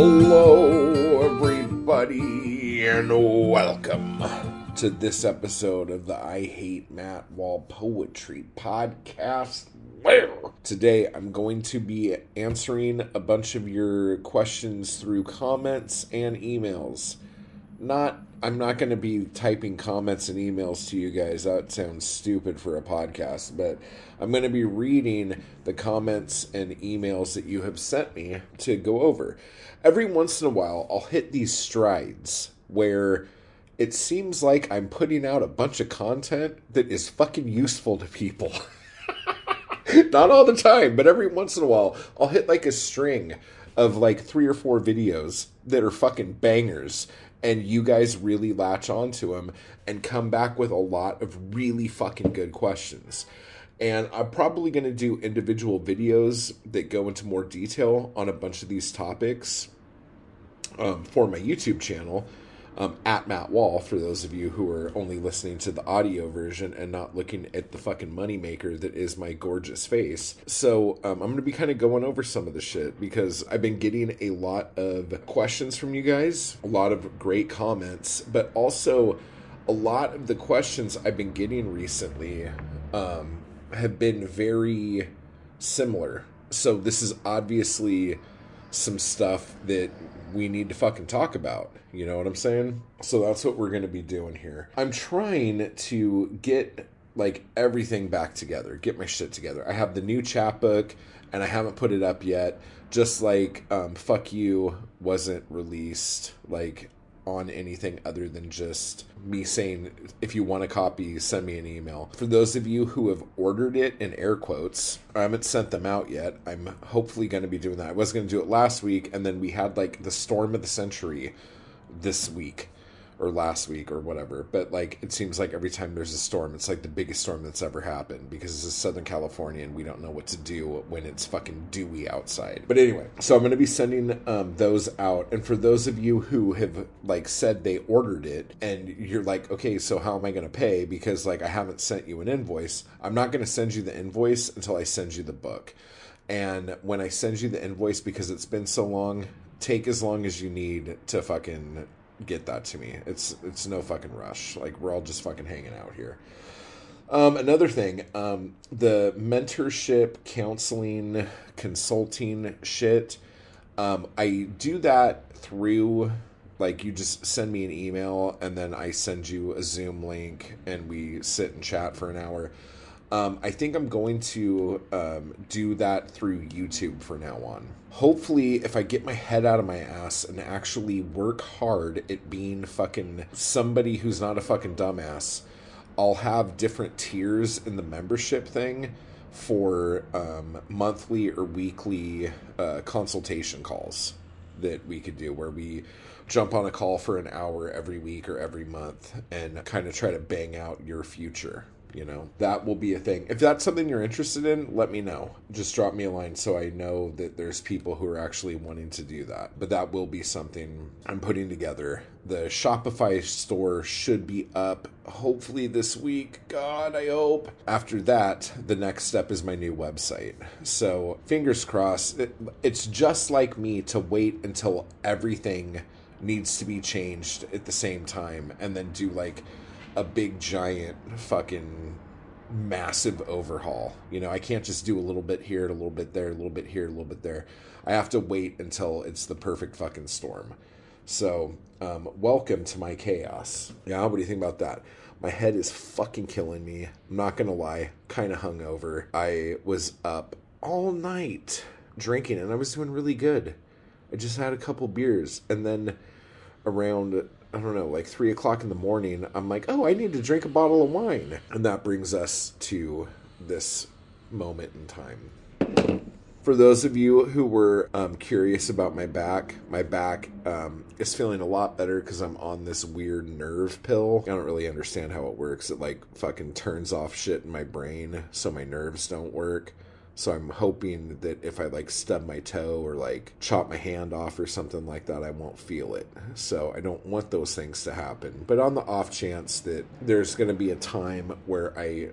Hello, everybody, and welcome to this episode of the I Hate Matt Wall Poetry Podcast. Today I'm going to be answering a bunch of your questions through comments and emails. Not, I'm not going to be typing comments and emails to you guys. That sounds stupid for a podcast, but I'm going to be reading the comments and emails that you have sent me to go over. Every once in a while, I'll hit these strides where it seems like I'm putting out a bunch of content that is fucking useful to people. Not all the time, but every once in a while, I'll hit like a string of like three or four videos that are fucking bangers and you guys really latch onto them and come back with a lot of really fucking good questions. And I'm probably going to do individual videos that go into more detail on a bunch of these topics um, for my YouTube channel um, at Matt Wall for those of you who are only listening to the audio version and not looking at the fucking moneymaker that is my gorgeous face. So um, I'm going to be kind of going over some of the shit because I've been getting a lot of questions from you guys, a lot of great comments, but also a lot of the questions I've been getting recently um, have been very similar. So this is obviously some stuff that we need to fucking talk about. You know what I'm saying? So that's what we're going to be doing here. I'm trying to get like everything back together, get my shit together. I have the new chapbook and I haven't put it up yet. Just like um, Fuck You wasn't released like on anything other than just me saying, if you want a copy, send me an email. For those of you who have ordered it in air quotes, I haven't sent them out yet. I'm hopefully going to be doing that. I was going to do it last week, and then we had like the storm of the century this week or last week or whatever. But like it seems like every time there's a storm, it's like the biggest storm that's ever happened because this is Southern California and we don't know what to do when it's fucking dewy outside. But anyway, so I'm going to be sending um, those out. And for those of you who have like said they ordered it and you're like, okay, so how am I going to pay? Because like I haven't sent you an invoice. I'm not going to send you the invoice until I send you the book. And when I send you the invoice, because it's been so long, take as long as you need to fucking get that to me. It's it's no fucking rush. Like we're all just fucking hanging out here. Um, another thing, um, the mentorship, counseling, consulting shit. Um, I do that through like you just send me an email and then I send you a Zoom link and we sit and chat for an hour. Um, I think I'm going to um, do that through YouTube for now on. Hopefully, if I get my head out of my ass and actually work hard at being fucking somebody who's not a fucking dumbass, I'll have different tiers in the membership thing for um, monthly or weekly uh, consultation calls that we could do where we jump on a call for an hour every week or every month and kind of try to bang out your future you know that will be a thing. If that's something you're interested in let me know. Just drop me a line so i know that there's people who are actually wanting to do that. But that will be something i'm putting together. The shopify store should be up hopefully this week. God i hope. After that the next step is my new website. So fingers crossed. It, it's just like me to wait until everything needs to be changed at the same time and then do like a big giant fucking massive overhaul. You know, I can't just do a little bit here, a little bit there, a little bit here, a little bit there. I have to wait until it's the perfect fucking storm. So, um, welcome to my chaos. Yeah, what do you think about that? My head is fucking killing me. I'm not gonna lie, kind of hungover. I was up all night drinking and I was doing really good. I just had a couple beers and then around I don't know, like three o'clock in the morning, I'm like, oh, I need to drink a bottle of wine. And that brings us to this moment in time. For those of you who were um, curious about my back, my back um, is feeling a lot better because I'm on this weird nerve pill. I don't really understand how it works. It like fucking turns off shit in my brain so my nerves don't work. So I'm hoping that if I like stub my toe or like chop my hand off or something like that, I won't feel it. So I don't want those things to happen. But on the off chance that there's going to be a time where I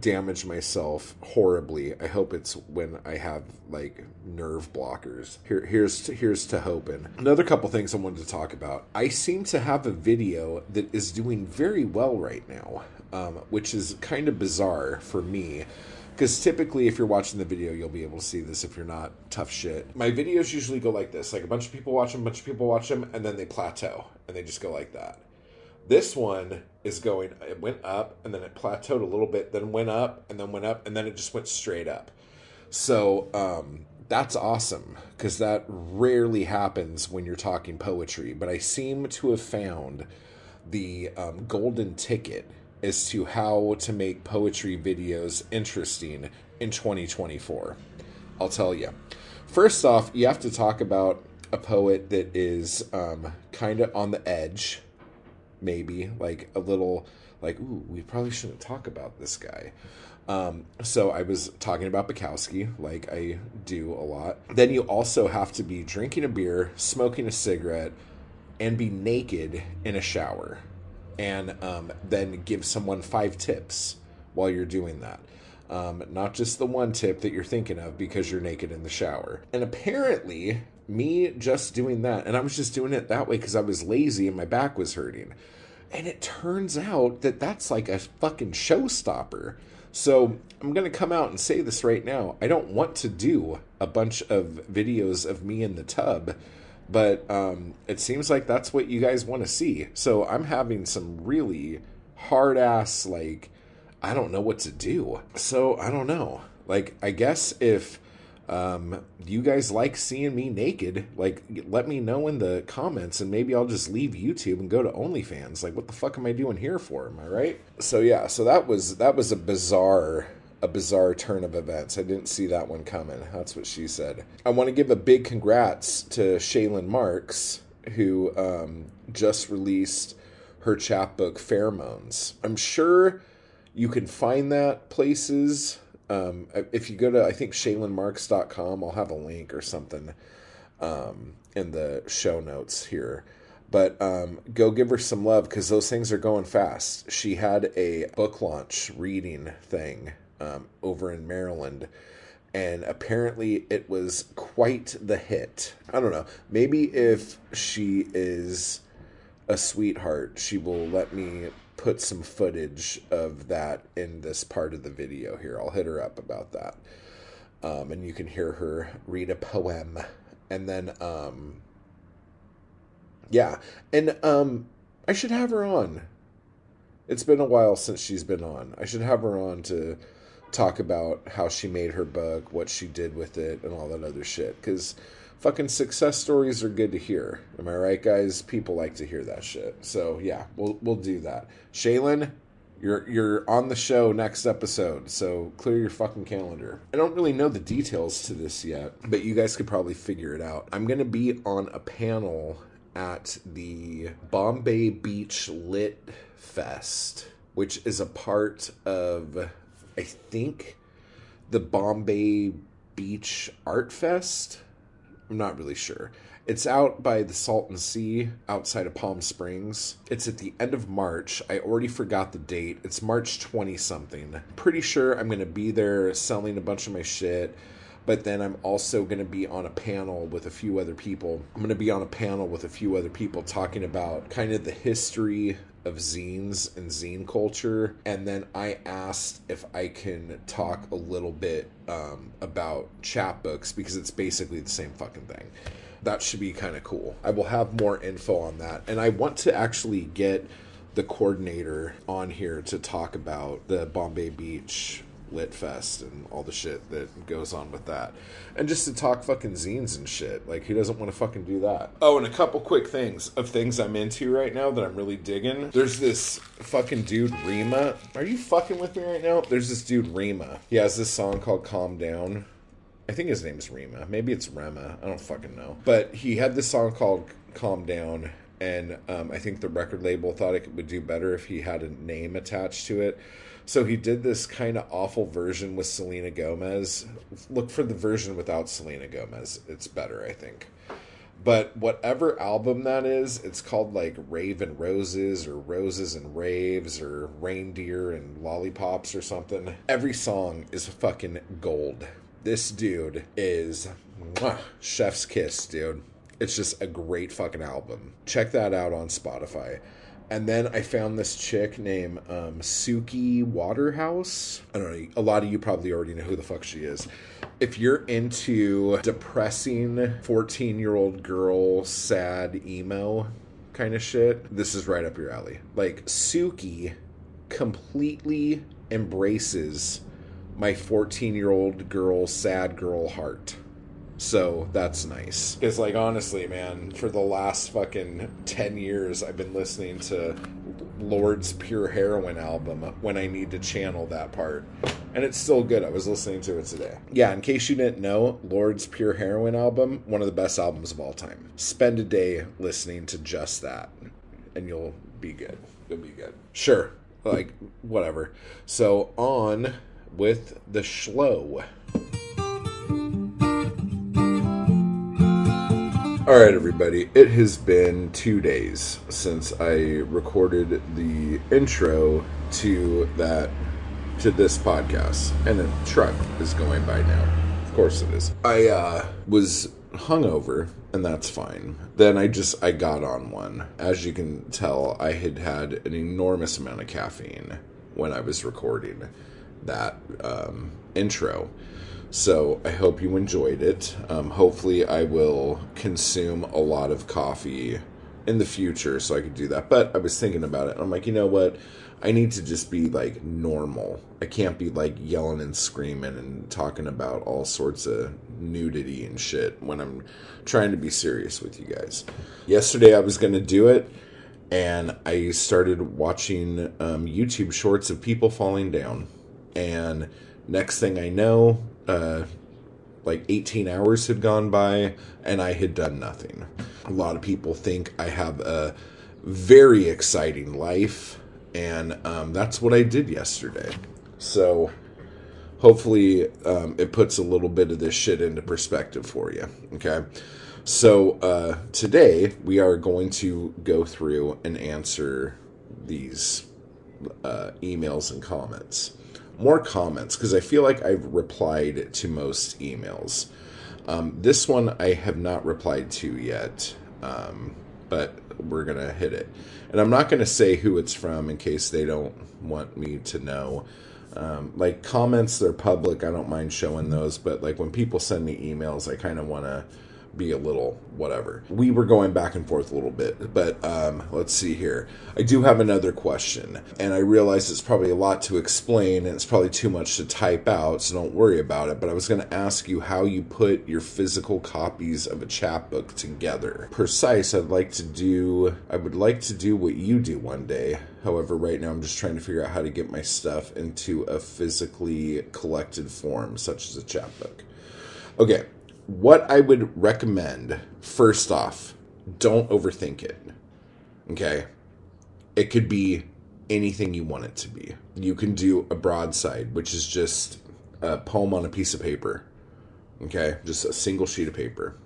damage myself horribly. I hope it's when I have like nerve blockers. Here, here's to, here's to hoping. Another couple things I wanted to talk about. I seem to have a video that is doing very well right now, um, which is kind of bizarre for me. Because typically, if you're watching the video, you'll be able to see this. If you're not, tough shit. My videos usually go like this: like a bunch of people watch them, a bunch of people watch them, and then they plateau, and they just go like that. This one is going, it went up and then it plateaued a little bit, then went up and then went up and then it just went straight up. So um, that's awesome because that rarely happens when you're talking poetry. But I seem to have found the um, golden ticket as to how to make poetry videos interesting in 2024. I'll tell you. First off, you have to talk about a poet that is um, kind of on the edge maybe like a little like ooh we probably shouldn't talk about this guy um, so i was talking about bukowski like i do a lot then you also have to be drinking a beer smoking a cigarette and be naked in a shower and um, then give someone five tips while you're doing that um, not just the one tip that you're thinking of because you're naked in the shower. And apparently, me just doing that, and I was just doing it that way because I was lazy and my back was hurting. And it turns out that that's like a fucking showstopper. So I'm going to come out and say this right now. I don't want to do a bunch of videos of me in the tub, but um, it seems like that's what you guys want to see. So I'm having some really hard ass, like, I don't know what to do. So I don't know. Like, I guess if um, you guys like seeing me naked? Like, let me know in the comments, and maybe I'll just leave YouTube and go to OnlyFans. Like, what the fuck am I doing here for? Am I right? So yeah, so that was that was a bizarre a bizarre turn of events. I didn't see that one coming. That's what she said. I want to give a big congrats to Shaylynn Marks, who um, just released her chapbook Pheromones. I'm sure you can find that places um, if you go to I think ShaylynnMarks.com, I'll have a link or something um, in the show notes here. But um, go give her some love because those things are going fast. She had a book launch reading thing um, over in Maryland, and apparently it was quite the hit. I don't know. Maybe if she is a sweetheart, she will let me put some footage of that in this part of the video here. I'll hit her up about that. Um, and you can hear her read a poem. And then, um, yeah. And um, I should have her on. It's been a while since she's been on. I should have her on to talk about how she made her book, what she did with it, and all that other shit. Because fucking success stories are good to hear. Am I right, guys? People like to hear that shit. So yeah, we'll we'll do that. Shaylynn, you're you're on the show next episode, so clear your fucking calendar. I don't really know the details to this yet, but you guys could probably figure it out. I'm gonna be on a panel at the Bombay Beach Lit Fest, which is a part of I think the Bombay Beach Art Fest I'm not really sure. It's out by the Salton Sea outside of Palm Springs. It's at the end of March. I already forgot the date. It's March 20 something. Pretty sure I'm going to be there selling a bunch of my shit. But then I'm also going to be on a panel with a few other people. I'm going to be on a panel with a few other people talking about kind of the history of zines and zine culture. And then I asked if I can talk a little bit um, about chapbooks because it's basically the same fucking thing. That should be kind of cool. I will have more info on that. And I want to actually get the coordinator on here to talk about the Bombay Beach Lit Fest and all the shit that goes on with that. And just to talk fucking zines and shit. Like, who doesn't want to fucking do that? Oh, and a couple quick things of things I'm into right now that I'm really digging. There's this fucking dude, Rima. Are you fucking with me right now? There's this dude, Rima. He has this song called Calm Down. I think his name's Rima. Maybe it's Rema. I don't fucking know. But he had this song called Calm Down. And um, I think the record label thought it would do better if he had a name attached to it. So he did this kind of awful version with Selena Gomez. Look for the version without Selena Gomez. It's better, I think. But whatever album that is, it's called like Rave and Roses or Roses and Raves or Reindeer and Lollipops or something. Every song is fucking gold. This dude is mwah, chef's kiss, dude. It's just a great fucking album. Check that out on Spotify. And then I found this chick named um, Suki Waterhouse. I don't know. A lot of you probably already know who the fuck she is. If you're into depressing 14 year old girl, sad emo kind of shit, this is right up your alley. Like, Suki completely embraces my 14 year old girl, sad girl heart. So that's nice. It's like honestly, man, for the last fucking 10 years I've been listening to Lorde's Pure Heroin album when I need to channel that part. And it's still good. I was listening to it today. Yeah, in case you didn't know, Lorde's Pure Heroin album, one of the best albums of all time. Spend a day listening to just that and you'll be good. You'll be good. Sure. Like whatever. So on with the schlo. All right, everybody. It has been two days since I recorded the intro to that to this podcast, and a truck is going by now. Of course, it is. I uh, was hungover, and that's fine. Then I just I got on one. As you can tell, I had had an enormous amount of caffeine when I was recording that um, intro so I hope you enjoyed it. Um, hopefully, I will consume a lot of coffee in the future so I could do that. But I was thinking about it. I'm like, you know what? I need to just be like normal. I can't be like yelling and screaming and talking about all sorts of nudity and shit when I'm trying to be serious with you guys. Yesterday I was going to do it and I started watching um, YouTube shorts of people falling down. And next thing I know, uh, like 18 hours had gone by and I had done nothing. A lot of people think I have a very exciting life, and um, that's what I did yesterday. So hopefully um, it puts a little bit of this shit into perspective for you. Okay. So uh, today we are going to go through and answer these uh, emails and comments more comments because I feel like I've replied to most emails. Um, this one I have not replied to yet, um, but we're going to hit it. And I'm not going to say who it's from in case they don't want me to know. Um, like comments, they're public. I don't mind showing those, but like when people send me emails, I kind of want to be a little whatever. We were going back and forth a little bit, but um, let's see here. I do have another question, and I realize it's probably a lot to explain, and it's probably too much to type out, so don't worry about it. But I was going to ask you how you put your physical copies of a chapbook together. Precise, I'd like to do. I would like to do what you do one day. However, right now I'm just trying to figure out how to get my stuff into a physically collected form, such as a chapbook. Okay, what I would recommend, first off, don't overthink it. Okay? It could be anything you want it to be. You can do a broadside, which is just a poem on a piece of paper. Okay? Just a single sheet of paper.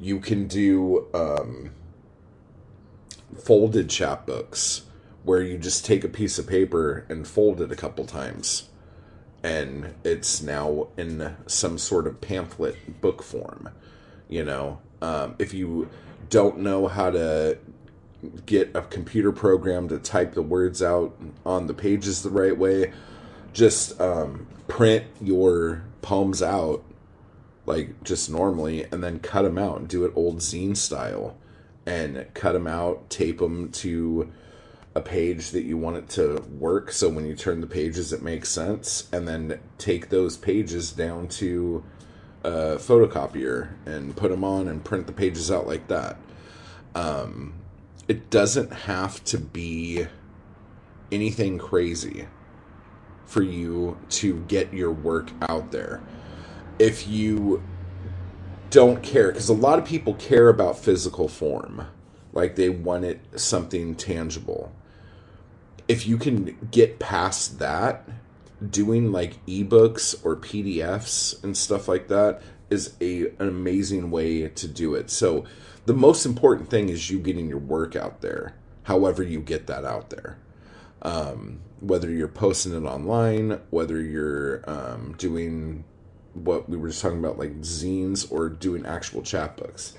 You can do um, folded chapbooks where you just take a piece of paper and fold it a couple times and it's now in some sort of pamphlet book form. You know, um, if you don't know how to get a computer program to type the words out on the pages the right way, just um, print your poems out like just normally and then cut them out and do it old zine style and cut them out, tape them to a page that you want it to work so when you turn the pages it makes sense and then take those pages down to a photocopier and put them on and print the pages out like that. Um, it doesn't have to be anything crazy for you to get your work out there. If you don't care because a lot of people care about physical form like they want it something tangible if you can get past that, doing like ebooks or PDFs and stuff like that is a an amazing way to do it. So the most important thing is you getting your work out there. However, you get that out there. Um, whether you're posting it online, whether you're um, doing what we were just talking about, like zines, or doing actual chapbooks.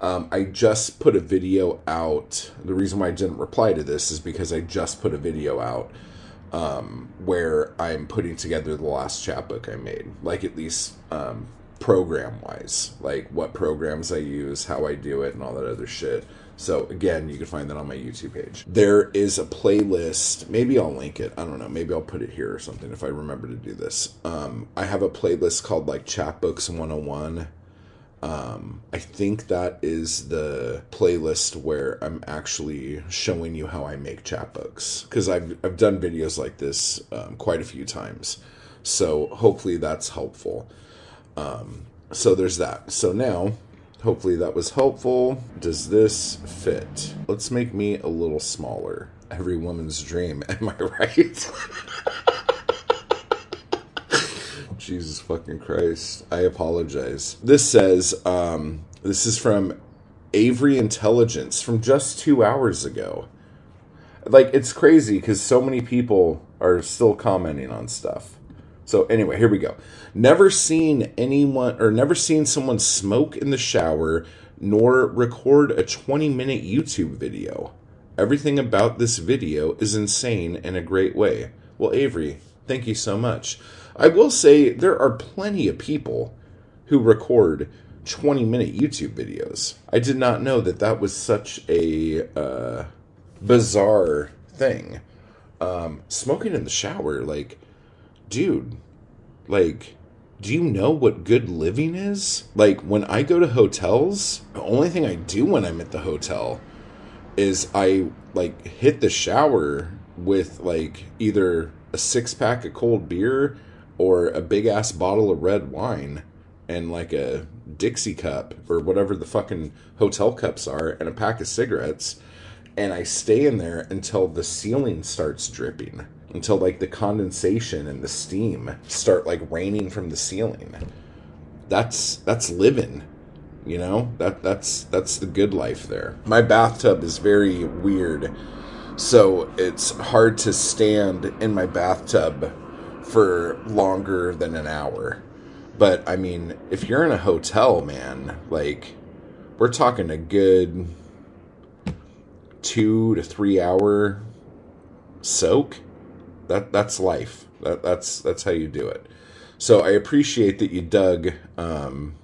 Um, I just put a video out. The reason why I didn't reply to this is because I just put a video out um, where I'm putting together the last chapbook I made, like at least um, program wise, like what programs I use, how I do it, and all that other shit. So again, you can find that on my YouTube page. There is a playlist. Maybe I'll link it. I don't know. Maybe I'll put it here or something if I remember to do this. Um, I have a playlist called like Chapbooks 101 um, I think that is the playlist where I'm actually showing you how I make chapbooks because I've I've done videos like this um, quite a few times, so hopefully that's helpful. Um, so there's that. So now, hopefully that was helpful. Does this fit? Let's make me a little smaller. Every woman's dream. Am I right? Jesus fucking Christ. I apologize. This says, um, this is from Avery Intelligence from just two hours ago. Like, it's crazy because so many people are still commenting on stuff. So, anyway, here we go. Never seen anyone, or never seen someone smoke in the shower, nor record a 20 minute YouTube video. Everything about this video is insane in a great way. Well, Avery, thank you so much. I will say there are plenty of people who record 20 minute YouTube videos. I did not know that that was such a uh, bizarre thing. Um, smoking in the shower, like, dude, like, do you know what good living is? Like, when I go to hotels, the only thing I do when I'm at the hotel is I, like, hit the shower with, like, either a six pack of cold beer or a big ass bottle of red wine and like a Dixie cup or whatever the fucking hotel cups are and a pack of cigarettes and I stay in there until the ceiling starts dripping until like the condensation and the steam start like raining from the ceiling. That's that's living you know? That that's that's the good life there. My bathtub is very weird so it's hard to stand in my bathtub for longer than an hour. But I mean, if you're in a hotel, man, like we're talking a good two to three hour soak. That that's life. That that's that's how you do it. So I appreciate that you dug um,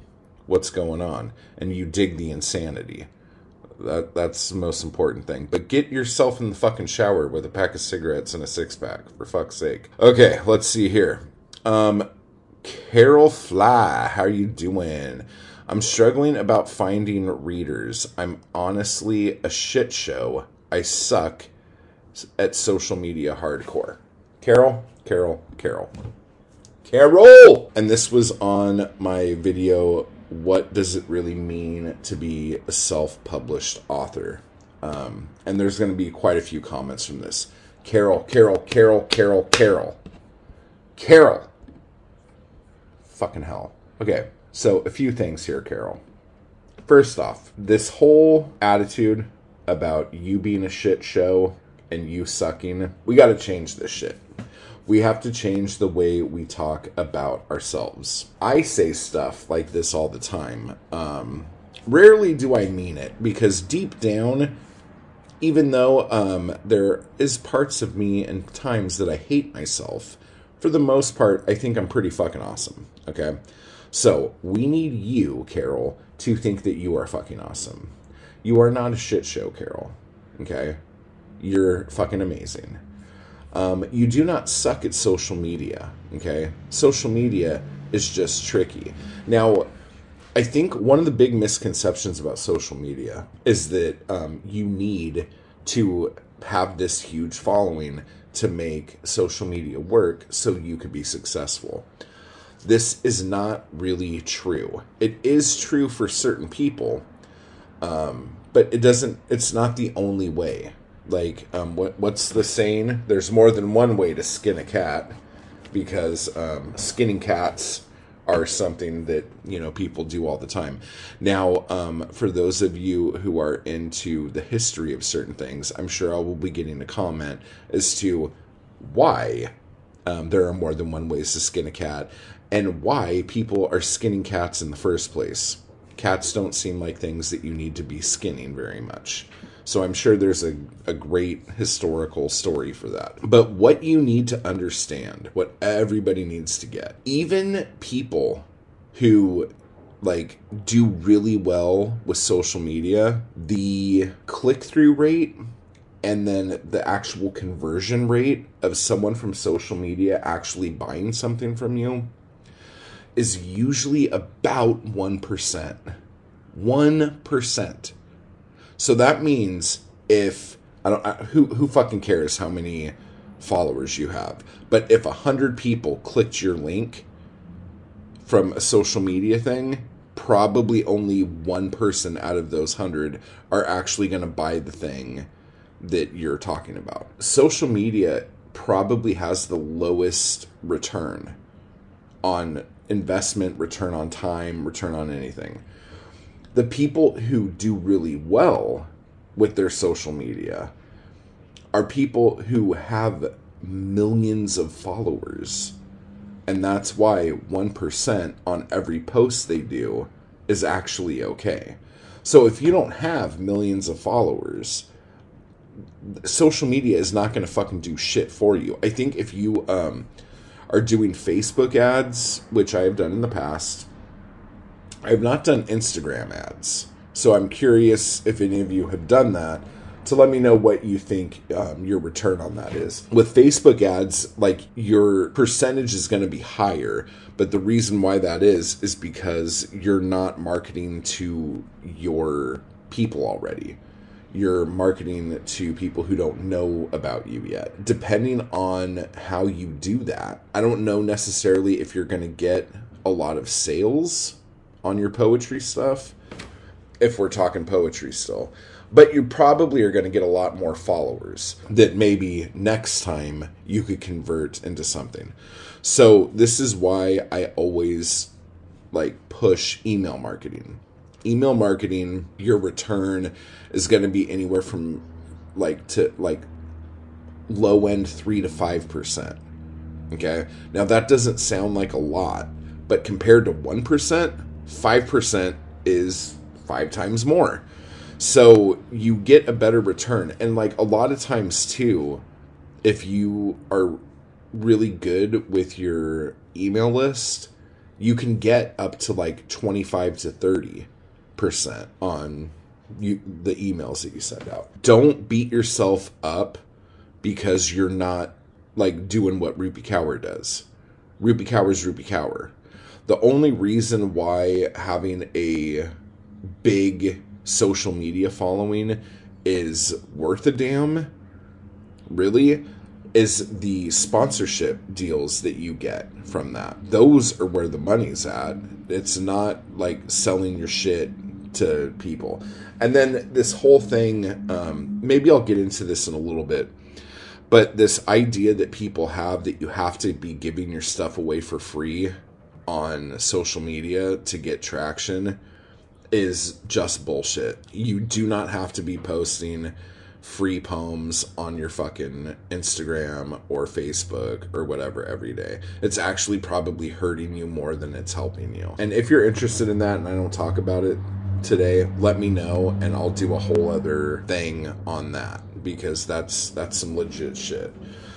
what's going on and you dig the insanity. That that's the most important thing. But get yourself in the fucking shower with a pack of cigarettes and a six pack, for fuck's sake. Okay, let's see here. Um, Carol Fly, how are you doing? I'm struggling about finding readers. I'm honestly a shit show. I suck at social media hardcore. Carol, Carol, Carol. Carol! And this was on my video what does it really mean to be a self published author? Um, and there's going to be quite a few comments from this. Carol, Carol, Carol, Carol, Carol. Carol. Fucking hell. Okay, so a few things here, Carol. First off, this whole attitude about you being a shit show and you sucking, we got to change this shit we have to change the way we talk about ourselves. I say stuff like this all the time. Um, rarely do I mean it because deep down, even though um, there is parts of me and times that I hate myself, for the most part, I think I'm pretty fucking awesome. Okay? So we need you, Carol, to think that you are fucking awesome. You are not a shit show, Carol. Okay? You're fucking amazing. Um, you do not suck at social media. Okay, social media is just tricky. Now, I think one of the big misconceptions about social media is that um, you need to have this huge following to make social media work so you could be successful. This is not really true. It is true for certain people, um, but it doesn't. It's not the only way like um, what what's the saying? There's more than one way to skin a cat because um, skinning cats are something that you know people do all the time. Now, um, for those of you who are into the history of certain things, I'm sure I will be getting a comment as to why um, there are more than one ways to skin a cat and why people are skinning cats in the first place. Cats don't seem like things that you need to be skinning very much. So I'm sure there's a, a great historical story for that. But what you need to understand, what everybody needs to get, even people who like do really well with social media, the click through rate and then the actual conversion rate of someone from social media actually buying something from you is usually about 1%. 1%. So that means if I don't I, who who fucking cares how many followers you have, but if a hundred people clicked your link from a social media thing, probably only one person out of those hundred are actually going to buy the thing that you're talking about. Social media probably has the lowest return on investment, return on time, return on anything the people who do really well with their social media are people who have millions of followers. And that's why 1% on every post they do is actually okay. So if you don't have millions of followers, social media is not going to fucking do shit for you. I think if you um, are doing Facebook ads, which I have done in the past, I have not done Instagram ads, so I'm curious if any of you have done that to let me know what you think um, your return on that is. With Facebook ads, like your percentage is going to be higher, but the reason why that is is because you're not marketing to your people already. You're marketing to people who don't know about you yet. Depending on how you do that, I don't know necessarily if you're going to get a lot of sales on your poetry stuff, if we're talking poetry still. But you probably are going to get a lot more followers that maybe next time you could convert into something. So this is why I always like push email marketing. Email marketing, your return is going to be anywhere from like to like low end 3 to 5%. Okay? Now that doesn't sound like a lot, but compared to 1%, 5% is five times more. So you get a better return. And like a lot of times, too, if you are really good with your email list, you can get up to like 25 to 30% on you the emails that you send out. Don't beat yourself up because you're not like doing what Rupi Kaur does. Kaur is Rupi Kaur the only reason why having a big social media following is worth a damn, really, is the sponsorship deals that you get from that. Those are where the money's at. It's not like selling your shit to people. And then this whole thing, um, maybe I'll get into this in a little bit, but this idea that people have that you have to be giving your stuff away for free on social media to get traction is just bullshit. You do not have to be posting free poems on your fucking Instagram or Facebook or whatever every day. It's actually probably hurting you more than it's helping you. And if you're interested in that and I don't talk about it today, let me know and I'll do a whole other thing on that because that's that's some legit shit.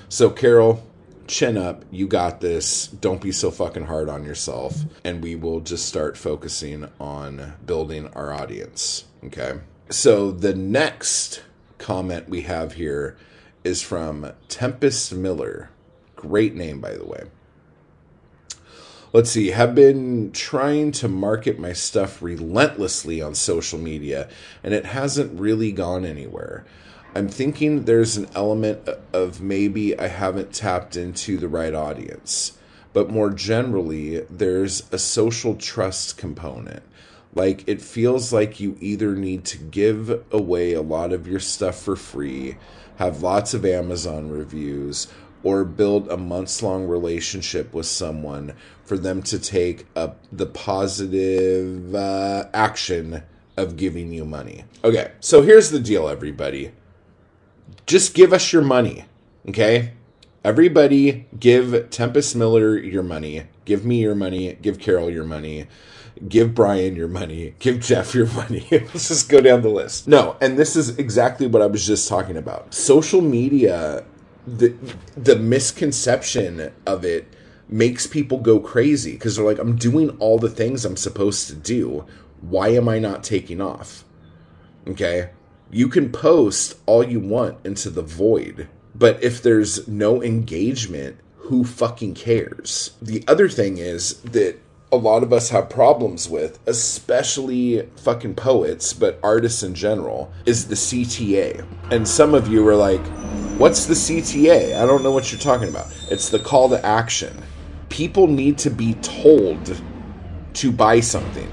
So Carol, chin up, you got this. Don't be so fucking hard on yourself. And we will just start focusing on building our audience. Okay. So the next comment we have here is from Tempest Miller. Great name, by the way. Let's see, have been trying to market my stuff relentlessly on social media, and it hasn't really gone anywhere. I'm thinking there's an element of maybe I haven't tapped into the right audience. But more generally, there's a social trust component. Like, it feels like you either need to give away a lot of your stuff for free, have lots of Amazon reviews, or build a months long relationship with someone for them to take up the positive uh, action of giving you money. Okay, so here's the deal, everybody. Just give us your money, okay? Everybody give Tempest Miller your money. Give me your money. Give Carol your money. Give Brian your money. Give Jeff your money. Let's just go down the list. No, and this is exactly what I was just talking about. Social media the the misconception of it makes people go crazy because they're like i'm doing all the things i'm supposed to do why am i not taking off okay you can post all you want into the void but if there's no engagement who fucking cares the other thing is that a lot of us have problems with, especially fucking poets, but artists in general, is the CTA. And some of you are like, what's the CTA? I don't know what you're talking about. It's the call to action. People need to be told to buy something.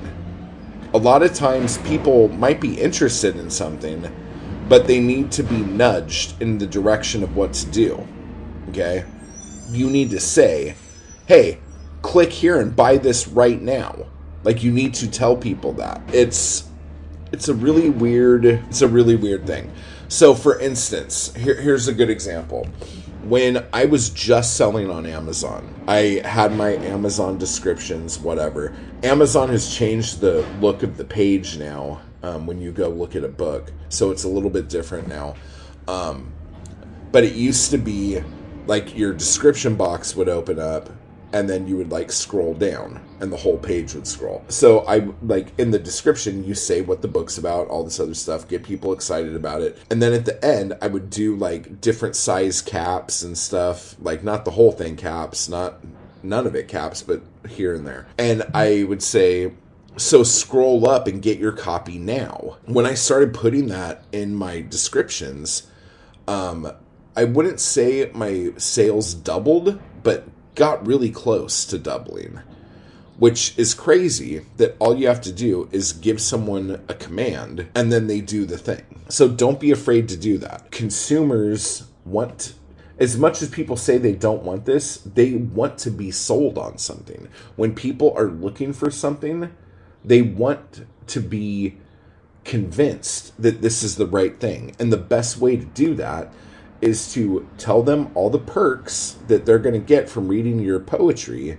A lot of times people might be interested in something, but they need to be nudged in the direction of what to do. Okay? You need to say, hey, click here and buy this right now. Like you need to tell people that. It's it's a really weird it's a really weird thing. So for instance, here, here's a good example. When I was just selling on Amazon, I had my Amazon descriptions, whatever. Amazon has changed the look of the page now um, when you go look at a book. So it's a little bit different now. Um, but it used to be like your description box would open up and then you would like scroll down and the whole page would scroll. So I like in the description you say what the book's about, all this other stuff, get people excited about it. And then at the end I would do like different size caps and stuff, like not the whole thing caps, not none of it caps, but here and there. And I would say so scroll up and get your copy now. When I started putting that in my descriptions, um I wouldn't say my sales doubled, but got really close to doubling, which is crazy that all you have to do is give someone a command and then they do the thing. So don't be afraid to do that. Consumers want as much as people say they don't want this, they want to be sold on something. When people are looking for something, they want to be convinced that this is the right thing. And the best way to do that is to tell them all the perks that they're going to get from reading your poetry.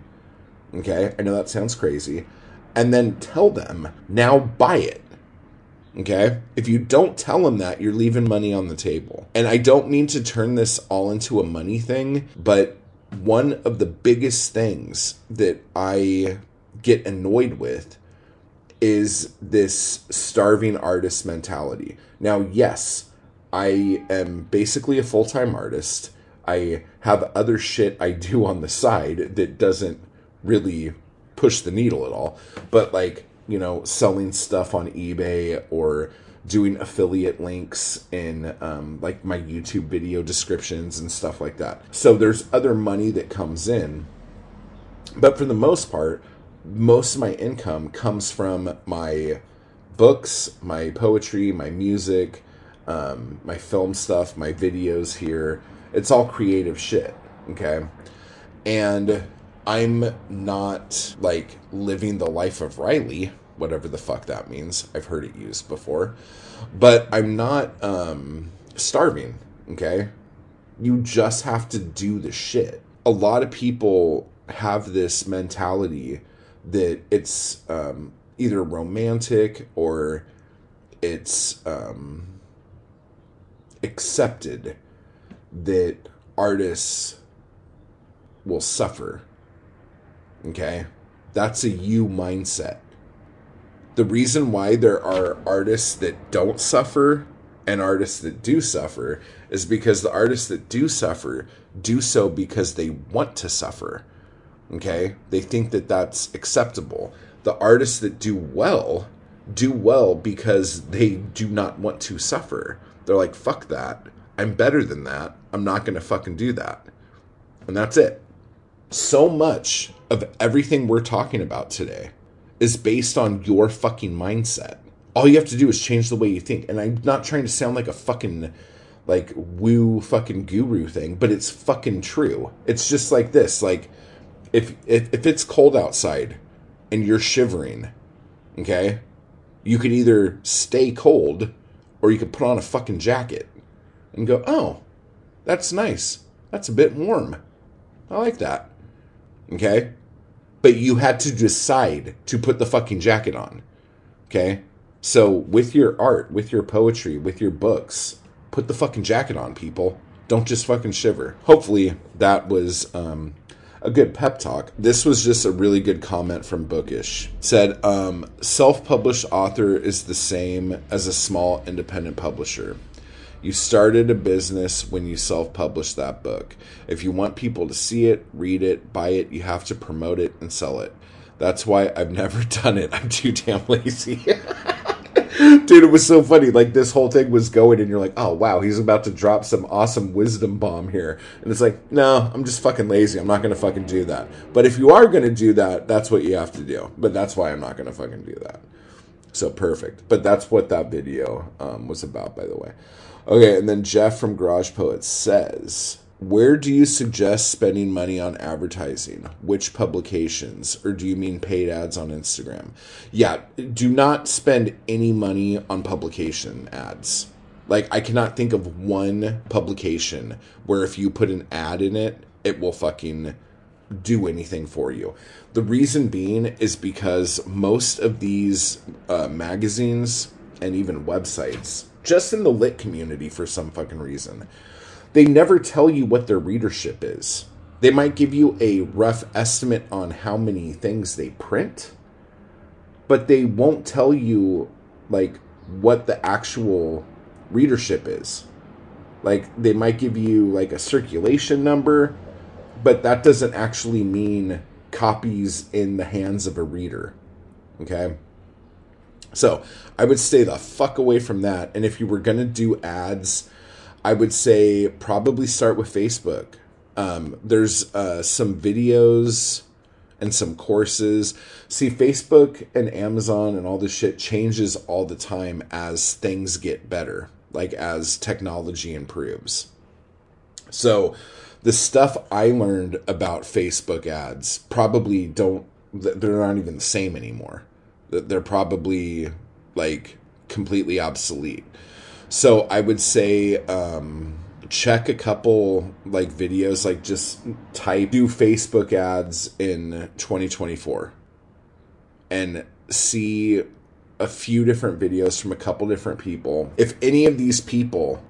Okay, I know that sounds crazy. And then tell them, now buy it. Okay? If you don't tell them that, you're leaving money on the table. And I don't mean to turn this all into a money thing, but one of the biggest things that I get annoyed with is this starving artist mentality. Now, yes, I am basically a full time artist. I have other shit I do on the side that doesn't really push the needle at all. But like, you know, selling stuff on eBay or doing affiliate links in um, like my YouTube video descriptions and stuff like that. So there's other money that comes in. But for the most part, most of my income comes from my books, my poetry, my music, um, my film stuff, my videos here. It's all creative shit, okay? And I'm not like living the life of Riley, whatever the fuck that means. I've heard it used before. But I'm not um, starving, okay? You just have to do the shit. A lot of people have this mentality that it's um, either romantic or it's um, accepted that artists will suffer. Okay? That's a you mindset. The reason why there are artists that don't suffer and artists that do suffer is because the artists that do suffer do so because they want to suffer. Okay? They think that that's acceptable. The artists that do well do well because they do not want to suffer. They're like, fuck that. I'm better than that. I'm not going to fucking do that. And that's it. So much of everything we're talking about today is based on your fucking mindset. All you have to do is change the way you think. And I'm not trying to sound like a fucking like woo fucking guru thing, but it's fucking true. It's just like this. Like if if, if it's cold outside and you're shivering, okay, you could either stay cold or you could put on a fucking jacket and go, oh, that's nice. That's a bit warm. I like that. Okay? But you had to decide to put the fucking jacket on. Okay? So with your art, with your poetry, with your books, put the fucking jacket on, people. Don't just fucking shiver. Hopefully that was um, a good pep talk. This was just a really good comment from Bookish. said, um, self published author is the same as a small independent publisher. You started a business when you self published that book. If you want people to see it, read it, buy it, you have to promote it and sell it. That's why I've never done it. I'm too damn lazy. Dude, it was so funny. Like this whole thing was going, and you're like, "Oh wow, he's about to drop some awesome wisdom bomb here." And it's like, "No, I'm just fucking lazy. I'm not gonna fucking do that." But if you are gonna do that, that's what you have to do. But that's why I'm not gonna fucking do that. So perfect. But that's what that video um, was about, by the way. Okay, and then Jeff from Garage Poet says, where do you suggest spending money on advertising? Which publications? Or do you mean paid ads on Instagram? Yeah, do not spend any money on publication ads. Like, I cannot think of one publication where if you put an ad in it, it will fucking do anything for you. The reason being is because most of these uh, magazines and even websites, just in the lit community for some fucking reason, they never tell you what their readership is. They might give you a rough estimate on how many things they print, but they won't tell you like what the actual readership is. Like they might give you like a circulation number, but that doesn't actually mean copies in the hands of a reader. Okay? So, I would stay the fuck away from that. And if you were going to do ads, I would say probably start with Facebook. Um, there's uh, some videos and some courses. See, Facebook and Amazon and all this shit changes all the time as things get better, like as technology improves. So, the stuff I learned about Facebook ads probably don't, they're not even the same anymore. They're probably like completely obsolete. So I would say um, check a couple like videos, like just type do Facebook ads in 2024 and see a few different videos from a couple different people. If any of these people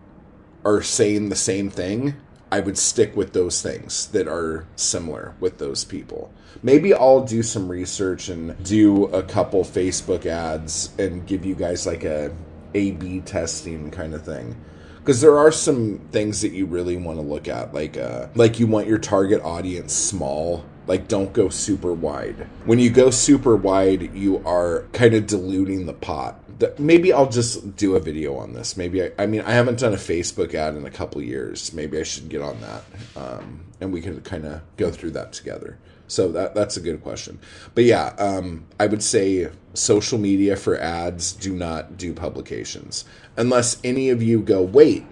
are saying the same thing, I would stick with those things that are similar with those people. Maybe I'll do some research and do a couple Facebook ads and give you guys like a a B testing kind of thing. Because there are some things that you really want to look at, like uh, like you want your target audience small. Like don't go super wide. When you go super wide, you are kind of diluting the pot. Maybe I'll just do a video on this. Maybe I, I mean I haven't done a Facebook ad in a couple years. Maybe I should get on that, um, and we can kind of go through that together. So that that's a good question. But yeah, um, I would say social media for ads do not do publications unless any of you go wait.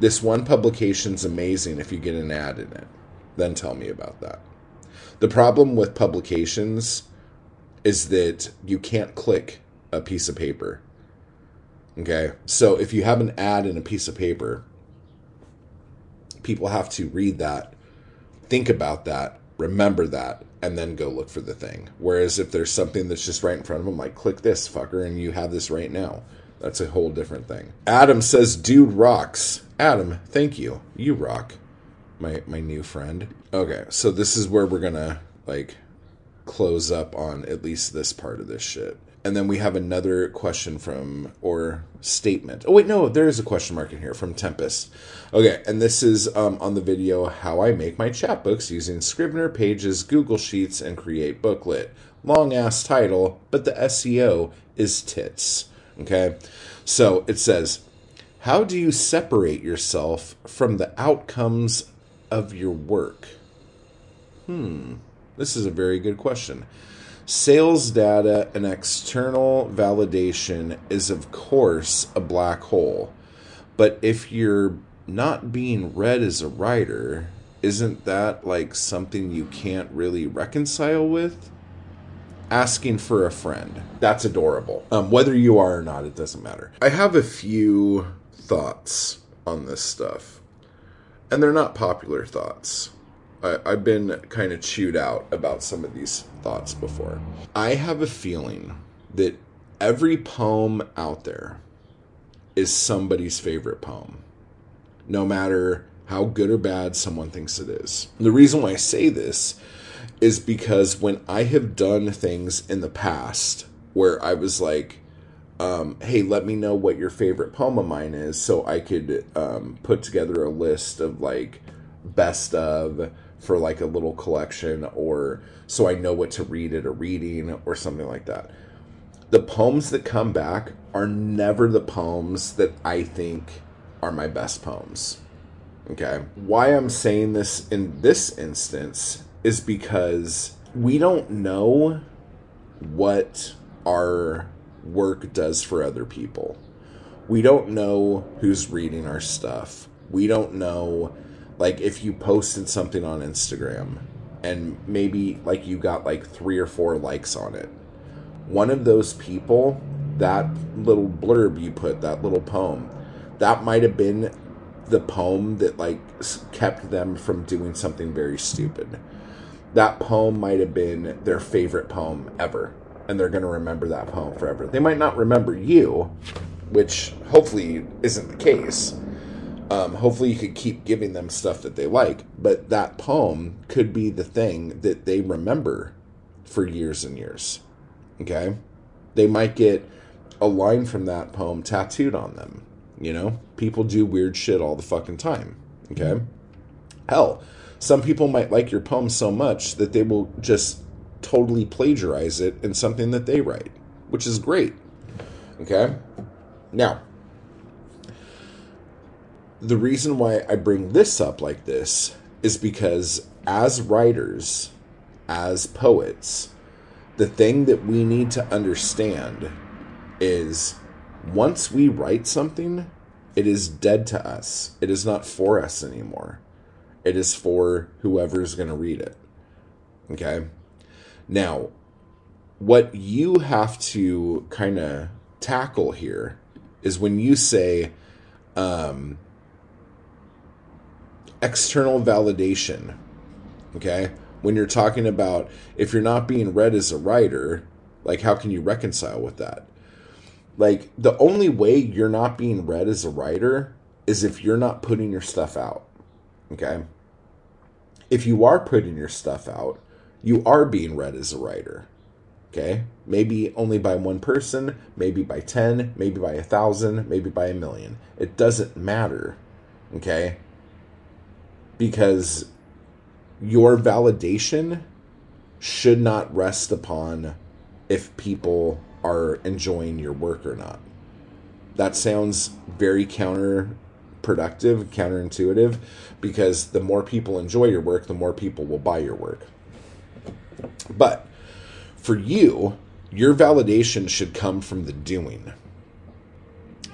This one publication's amazing if you get an ad in it. Then tell me about that. The problem with publications is that you can't click a piece of paper. Okay? So if you have an ad in a piece of paper, people have to read that, think about that, remember that and then go look for the thing. Whereas if there's something that's just right in front of them, like click this fucker and you have this right now. That's a whole different thing. Adam says, dude rocks. Adam, thank you. You rock. My my new friend. Okay, so this is where we're gonna like close up on at least this part of this shit. And then we have another question from, or statement. Oh, wait, no, there is a question mark in here from Tempest. Okay, and this is um, on the video How I Make My Chapbooks Using Scrivener, Pages, Google Sheets, and Create Booklet. Long ass title, but the SEO is tits. Okay, so it says, How do you separate yourself from the outcomes of your work? Hmm, this is a very good question. Sales data and external validation is, of course, a black hole. But if you're not being read as a writer, isn't that like something you can't really reconcile with? Asking for a friend. That's adorable. Um, whether you are or not, it doesn't matter. I have a few thoughts on this stuff, and they're not popular thoughts. I, I've been kind of chewed out about some of these thoughts before. I have a feeling that every poem out there is somebody's favorite poem, no matter how good or bad someone thinks it is. The reason why I say this is because when I have done things in the past where I was like, um, hey, let me know what your favorite poem of mine is so I could um, put together a list of like best of for like a little collection or so I know what to read at a reading or something like that. The poems that come back are never the poems that I think are my best poems. Okay. Why I'm saying this in this instance is because we don't know what our work does for other people. We don't know who's reading our stuff. We don't know, like, if you posted something on Instagram and maybe, like, you got like three or four likes on it. One of those people, that little blurb you put, that little poem, that might have been the poem that like kept them from doing something very stupid. That poem might have been their favorite poem ever, and they're going to remember that poem forever. They might not remember you, which hopefully isn't the case. Um, hopefully, you could keep giving them stuff that they like, but that poem could be the thing that they remember for years and years. Okay? They might get a line from that poem tattooed on them you know, people do weird shit all the fucking time. Okay? Hell, some people might like your poem so much that they will just totally plagiarize it in something that they write, which is great. Okay? Now, the reason why I bring this up like this is because as writers, as poets, the thing that we need to understand is once we write something, it is dead to us. It is not for us anymore. It is for whoever's going to read it. Okay? Now, what you have to kind of tackle here is when you say um, external validation. Okay? When you're talking about if you're not being read as a writer, like how can you reconcile with that? Like the only way you're not being read as a writer is if you're not putting your stuff out. Okay? If you are putting your stuff out, you are being read as a writer. Okay? Maybe only by one person, maybe by 10, maybe by a thousand, maybe by a million. It doesn't matter. Okay? Because your validation should not rest upon if people are enjoying your work or not. That sounds very counterproductive, counterintuitive, because the more people enjoy your work, the more people will buy your work. But for you, your validation should come from the doing,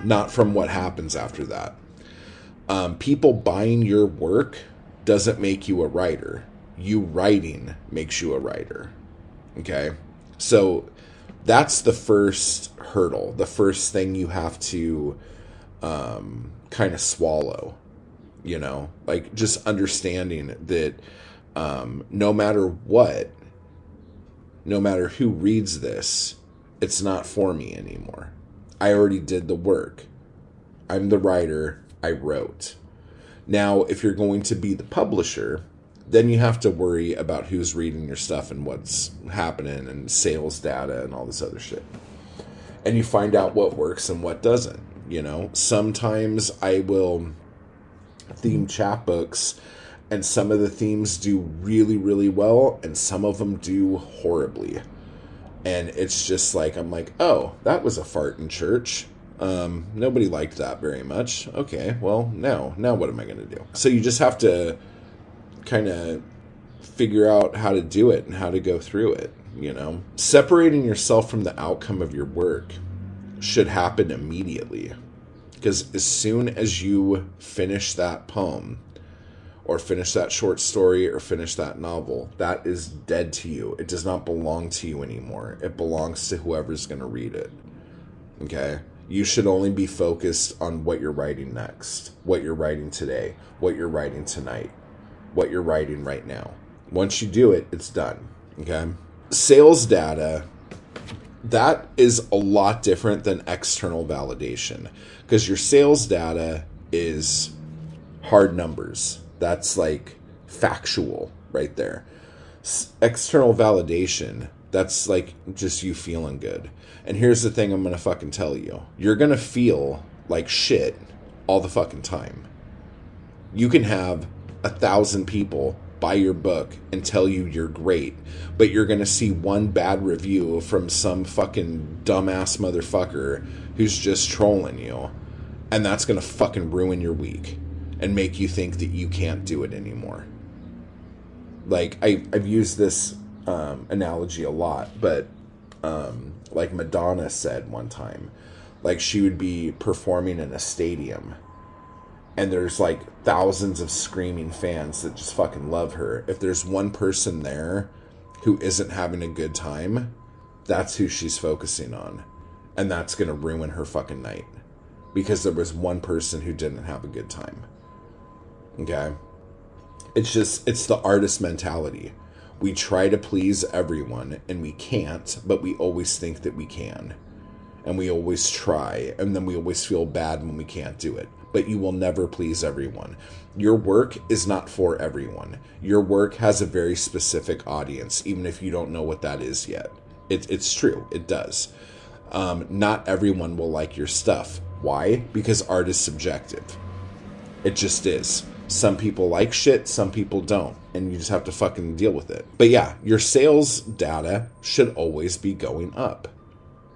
not from what happens after that. Um, people buying your work doesn't make you a writer. You writing makes you a writer. Okay? So that's the first hurdle, the first thing you have to um, kind of swallow. You know, like just understanding that um, no matter what, no matter who reads this, it's not for me anymore. I already did the work. I'm the writer. I wrote. Now, if you're going to be the publisher, then you have to worry about who's reading your stuff and what's happening and sales data and all this other shit. And you find out what works and what doesn't. You know, sometimes I will theme chapbooks and some of the themes do really, really well, and some of them do horribly. And it's just like, I'm like, oh, that was a fart in church. Um, nobody liked that very much. Okay, well, now, now what am I going to do? So you just have to kind of figure out how to do it and how to go through it, you know? Separating yourself from the outcome of your work should happen immediately. Because as soon as you finish that poem, or finish that short story, or finish that novel, that is dead to you. It does not belong to you anymore. It belongs to whoever's going to read it. Okay? You should only be focused on what you're writing next, what you're writing today, what you're writing tonight, what you're writing right now. Once you do it, it's done. Okay? Sales data that is a lot different than external validation because your sales data is hard numbers. That's like factual right there. S- external validation, that's like just you feeling good. And here's the thing I'm going to fucking tell you you're going to feel like shit all the fucking time. You can have a thousand people buy your book and tell you you're great, but you're going to see one bad review from some fucking dumbass motherfucker who's just trolling you, and that's going to fucking ruin your week and make you think that you can't do it anymore. Like, I, I've used this um, analogy a lot, but um, like Madonna said one time, like she would be performing in a stadium and there's like thousands of screaming fans that just fucking love her. If there's one person there who isn't having a good time, that's who she's focusing on. And that's going to ruin her fucking night because there was one person who didn't have a good time. Okay? It's just, it's the artist mentality. We try to please everyone and we can't, but we always think that we can. And we always try, and then we always feel bad when we can't do it but you will never please everyone. Your work is not for everyone. Your work has a very specific audience, even if you don't know what that is yet. It, it's true, it does. Um, not everyone will like your stuff. Why? Because art is subjective. It just is. Some people like shit, some people don't, and you just have to fucking deal with it. But yeah, your sales data should always be going up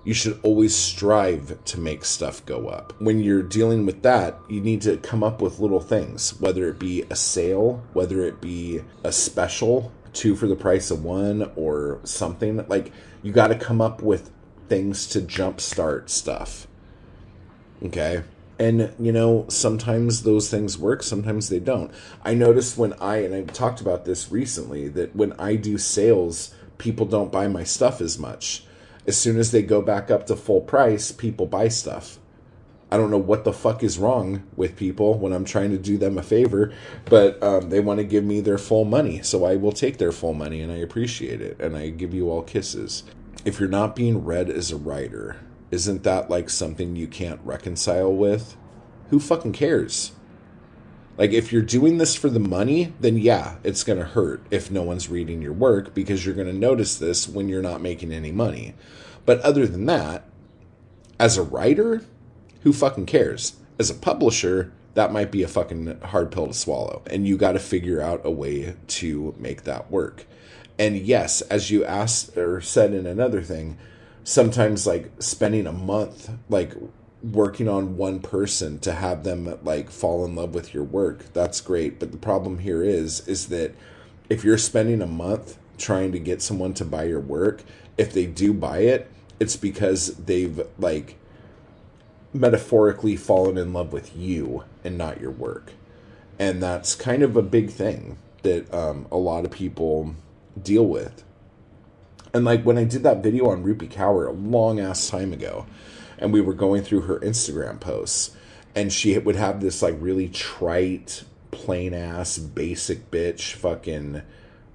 you should always strive to make stuff go up. When you're dealing with that, you need to come up with little things, whether it be a sale, whether it be a special, two for the price of one, or something. Like, you got to come up with things to jumpstart stuff. Okay? And, you know, sometimes those things work, sometimes they don't. I noticed when I, and I talked about this recently, that when I do sales, people don't buy my stuff as much as soon as they go back up to full price, people buy stuff. I don't know what the fuck is wrong with people when I'm trying to do them a favor, but um, they want to give me their full money. So I will take their full money and I appreciate it. And I give you all kisses. If you're not being read as a writer, isn't that like something you can't reconcile with? Who fucking cares? Like, if you're doing this for the money, then yeah, it's going to hurt if no one's reading your work because you're going to notice this when you're not making any money. But other than that, as a writer, who fucking cares? As a publisher, that might be a fucking hard pill to swallow. And you got to figure out a way to make that work. And yes, as you asked or said in another thing, sometimes like spending a month like working on one person to have them like fall in love with your work that's great. But the problem here is is that if you're spending a month trying to get someone to buy your work if they do buy it it's because they've like metaphorically fallen in love with you and not your work. And that's kind of a big thing that um, a lot of people deal with and like when i did that video on rupi kaur a long ass time ago and we were going through her Instagram posts, and she would have this like really trite, plain ass, basic bitch fucking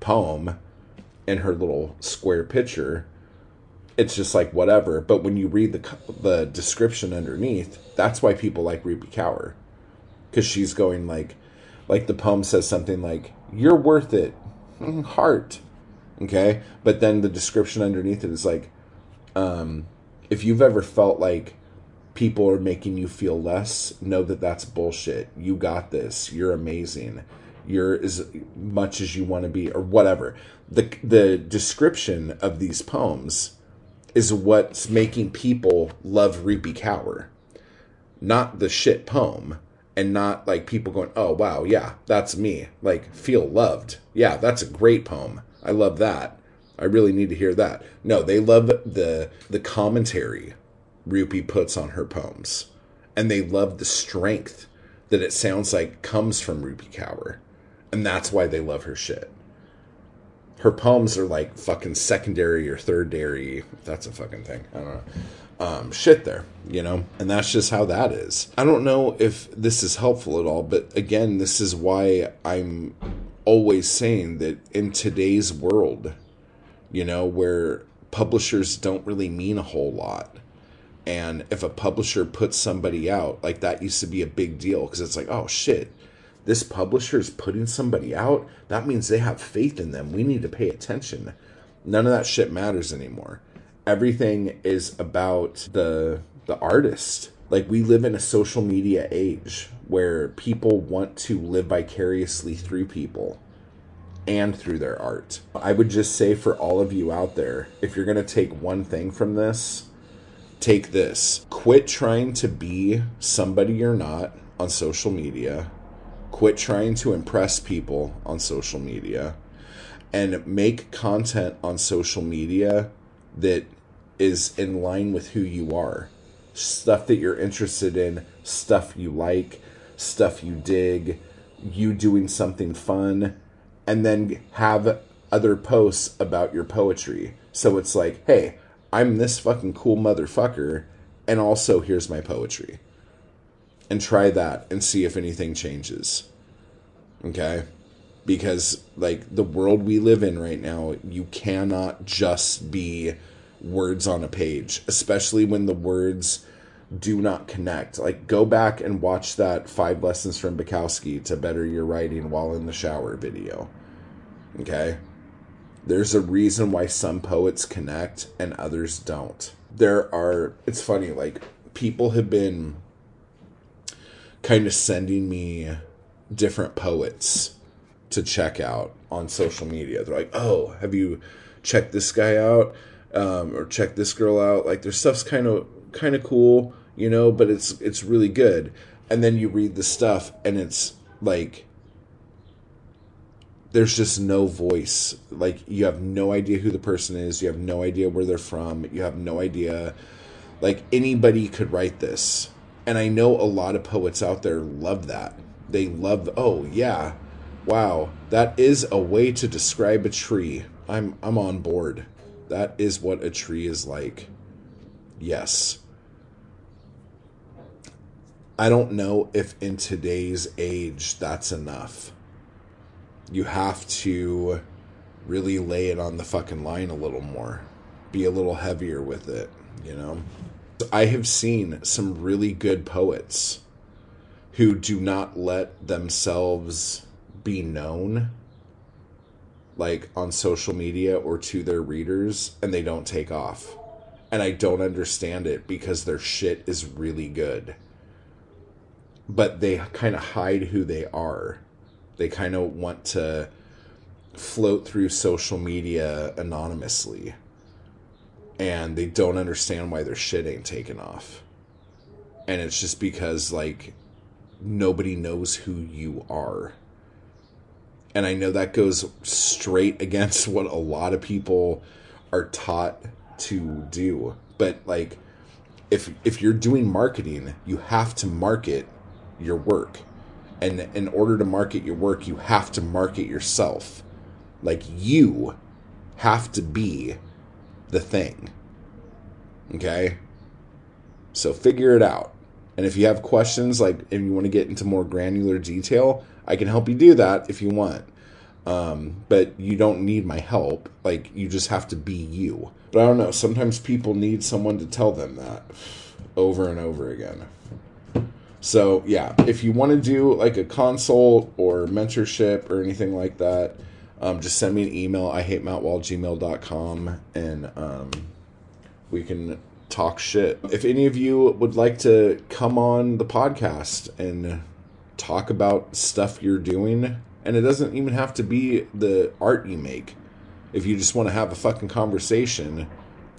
poem in her little square picture. It's just like whatever. But when you read the the description underneath, that's why people like Rupi Kaur, because she's going like, like the poem says something like, "You're worth it, mm, heart." Okay, but then the description underneath it is like, um, if you've ever felt like people are making you feel less, know that that's bullshit. You got this. You're amazing. You're as much as you want to be, or whatever. The the description of these poems is what's making people love Rupi Kaur, not the shit poem, and not like people going, "Oh wow, yeah, that's me." Like feel loved. Yeah, that's a great poem. I love that. I really need to hear that. No, they love the the commentary Rupi puts on her poems. and they love the strength that it sounds like comes from Rupi Kaur. And that's why they love her shit. Her poems are like fucking secondary or thirdary. That's a fucking thing. I don't know. Um, shit there, you know? And that's just how that is. I don't know if this is helpful at all, but again, this is why I'm always saying that in today's world, you know, where publishers don't really mean a whole lot and if a publisher puts somebody out, like that used to be a big deal because it's like, oh shit, this publisher is putting somebody out. That means they have faith in them. We need to pay attention. None of that shit matters anymore. Everything is about the the artist. Like we live in a social media age where people want to live vicariously through people and through their art. I would just say for all of you out there, if you're going to take one thing from this, take this. Quit trying to be somebody you're not on social media. Quit trying to impress people on social media and make content on social media that is in line with who you are. Stuff that you're interested in, stuff you like, stuff you dig, you doing something fun, and then have other posts about your poetry. So it's like, hey, I'm this fucking cool motherfucker, and also here's my poetry. And try that and see if anything changes. Okay? Because, like, the world we live in right now, you cannot just be words on a page, especially when the words do not connect. Like, go back and watch that Five Lessons from Bukowski to Better Your Writing While in the Shower video. Okay? There's a reason why some poets connect and others don't. There are, it's funny, like, people have been kind of sending me different poets to check out on social media. They're like, oh, have you checked this guy out? Um, or check this girl out. Like their stuff's kind of kind of cool, you know, but it's it's really good. And then you read the stuff and it's like there's just no voice. Like you have no idea who the person is, you have no idea where they're from, you have no idea like anybody could write this. And I know a lot of poets out there love that. They love oh yeah. Wow, that is a way to describe a tree. I'm I'm on board. That is what a tree is like. Yes. I don't know if in today's age that's enough you have to really lay it on the fucking line a little more. Be a little heavier with it, you know? I have seen some really good poets who do not let themselves be known like on social media or to their readers and they don't take off. And I don't understand it because their shit is really good. But they kind of hide who they are they kind of want to float through social media anonymously. And they don't understand why their shit ain't taken off. And it's just because, like, nobody knows who you are. And I know that goes straight against what a lot of people are taught to do. But, like, if if you're doing marketing, you have to market your work. And in order to market your work you have to market yourself. Like you have to be the thing. Okay? So figure it out. And if you have questions like if you want to get into more granular detail i can help you do that if you want. Um, but you don't need my help. Like you just have to be you. But i don't know sometimes people need someone to tell them that over and over again so yeah, if you want to do like a consult or mentorship or anything like that, um, just send me an email. I hate mattwall@gmail.com and um, we can talk shit. If any of you would like to come on the podcast and talk about stuff you're doing, and it doesn't even have to be the art you make. If you just want to have a fucking conversation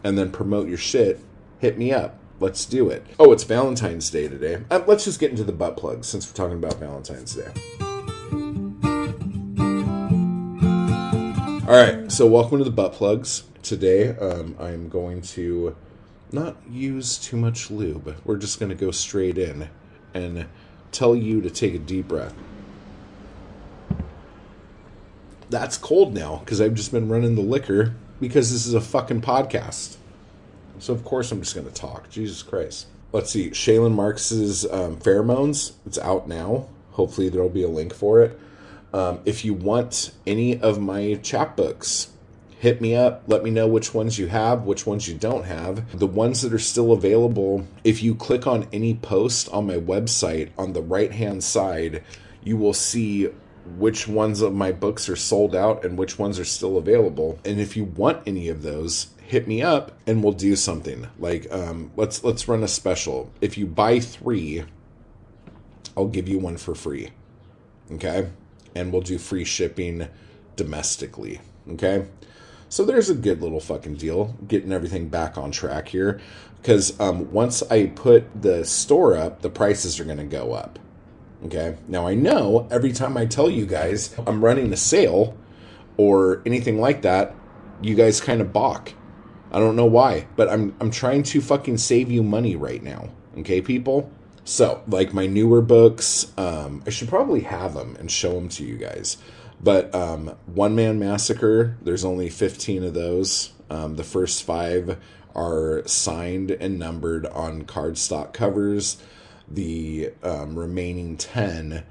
and then promote your shit, hit me up. Let's do it. Oh, it's Valentine's Day today. Uh, let's just get into the butt plugs since we're talking about Valentine's Day. All right, so welcome to the butt plugs. Today, um, I'm going to not use too much lube. We're just going to go straight in and tell you to take a deep breath. That's cold now because I've just been running the liquor because this is a fucking podcast. So, of course, I'm just going to talk. Jesus Christ. Let's see. Shaylynn Marks's um, Pheromones. It's out now. Hopefully, there'll be a link for it. Um, if you want any of my chapbooks, hit me up. Let me know which ones you have, which ones you don't have. The ones that are still available, if you click on any post on my website on the right hand side, you will see which ones of my books are sold out and which ones are still available. And if you want any of those, hit me up and we'll do something. Like um, let's let's run a special. If you buy 3, I'll give you one for free. Okay? And we'll do free shipping domestically. Okay? So there's a good little fucking deal getting everything back on track here. Because um, once I put the store up, the prices are going to go up. Okay. Now I know every time I tell you guys I'm running a sale or anything like that, you guys kind of balk. I don't know why, but I'm I'm trying to fucking save you money right now. Okay, people? So, like my newer books, um, I should probably have them and show them to you guys. But um, One Man Massacre, there's only 15 of those. Um, the first five are signed and numbered on cardstock covers. The um, remaining 10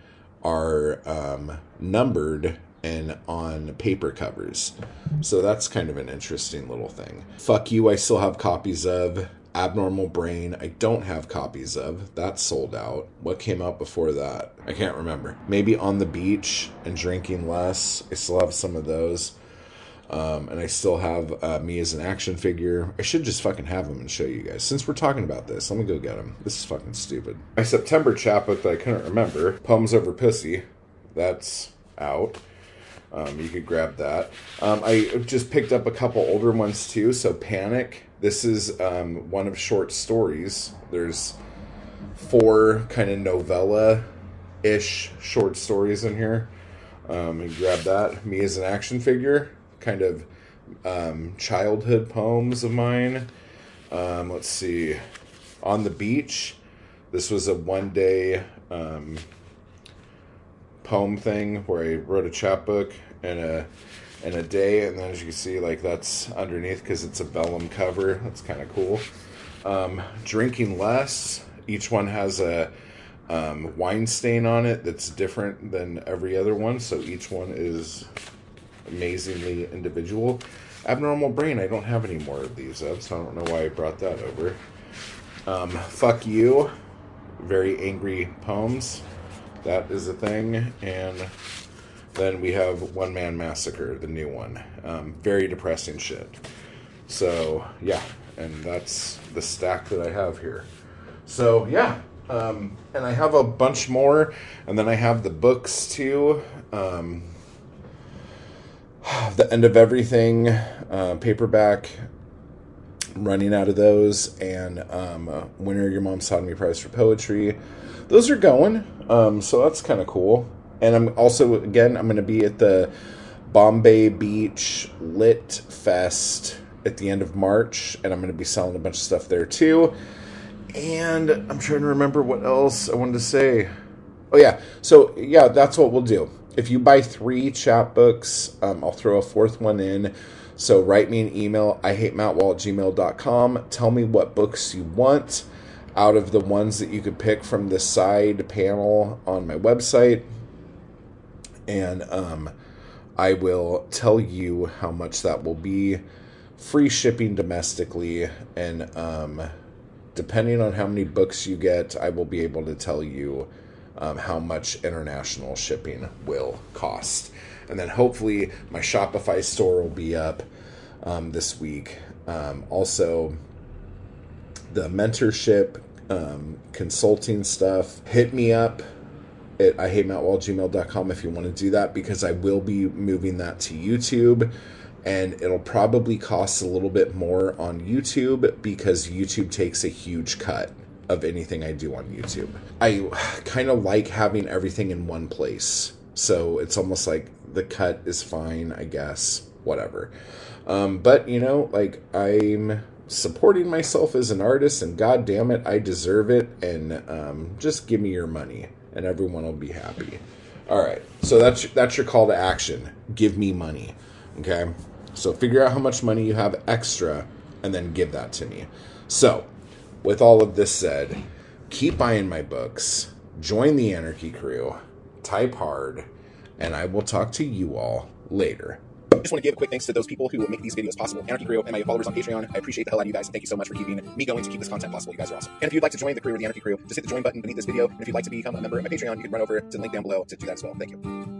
are um, numbered and on paper covers. So that's kind of an interesting little thing. Fuck You, I still have copies of. Abnormal Brain, I don't have copies of. That's sold out. What came out before that? I can't remember. Maybe On the Beach and Drinking Less. I still have some of those. Um, and I still have uh, me as an action figure. I should just fucking have them and show you guys. Since we're talking about this, let me go get them. This is fucking stupid. My September chapbook that I couldn't remember, Poems Over Pussy, that's out. Um, you could grab that. Um, I just picked up a couple older ones too. So Panic. This is um, one of short stories. There's four kind of novella ish short stories in here. Um, and grab that. Me as an action figure. Kind of um, childhood poems of mine. Um, let's see. On the beach. This was a one day poem thing where I wrote a chapbook in a in a day, and then as you can see, like that's underneath because it's a vellum cover. That's kind of cool. Um, drinking less. Each one has a um, wine stain on it that's different than every other one, so each one is amazingly individual. Abnormal brain. I don't have any more of these of, so I don't know why I brought that over. Um, fuck you. Very angry poems. That is a thing, and then we have One Man Massacre, the new one. Um, very depressing shit. So yeah, and that's the stack that I have here. So yeah, um, and I have a bunch more, and then I have the books too. Um, the end of everything, uh, paperback. running out of those, and um, uh, winner your mom's me prize for poetry those are going. Um, so that's kind of cool. And I'm also again I'm going to be at the Bombay Beach Lit Fest at the end of March, and I'm going to be selling a bunch of stuff there too. And I'm trying to remember what else I wanted to say. Oh yeah, so yeah, that's what we'll do. If you buy three chapbooks, um, I'll throw a fourth one in. So write me an email, I hate Matt at gmail.com. Tell me what books you want out of the ones that you could pick from the side panel on my website. And um, I will tell you how much that will be. Free shipping domestically. And um, depending on how many books you get, I will be able to tell you um, how much international shipping will cost. And then hopefully my Shopify store will be up um, this week. Um, also, the mentorship um, consulting stuff, hit me up at I hate gmail.com if you want to do that because I will be moving that to YouTube and it'll probably cost a little bit more on YouTube because YouTube takes a huge cut of anything I do on YouTube. I kind of like having everything in one place. So it's almost like the cut is fine, I guess, whatever. Um, but you know, like I'm supporting myself as an artist, and god damn it, I deserve it. And um, just give me your money, and everyone will be happy. All right, so that's that's your call to action. Give me money, okay? So figure out how much money you have extra, and then give that to me. So, with all of this said, keep buying my books, join the Anarchy Crew, type hard, and I will talk to you all later. Just want to give a quick thanks to those people who make these videos possible. Anarchy Crew and my followers on Patreon. I appreciate the hell out of you guys. Thank you so much for keeping me going to keep this content possible. You guys are awesome. And if you'd like to join the crew or the Anarchy Crew, just hit the join button beneath this video. And if you'd like to become a member of my Patreon, you can run over to the link down below to do that as well. Thank you.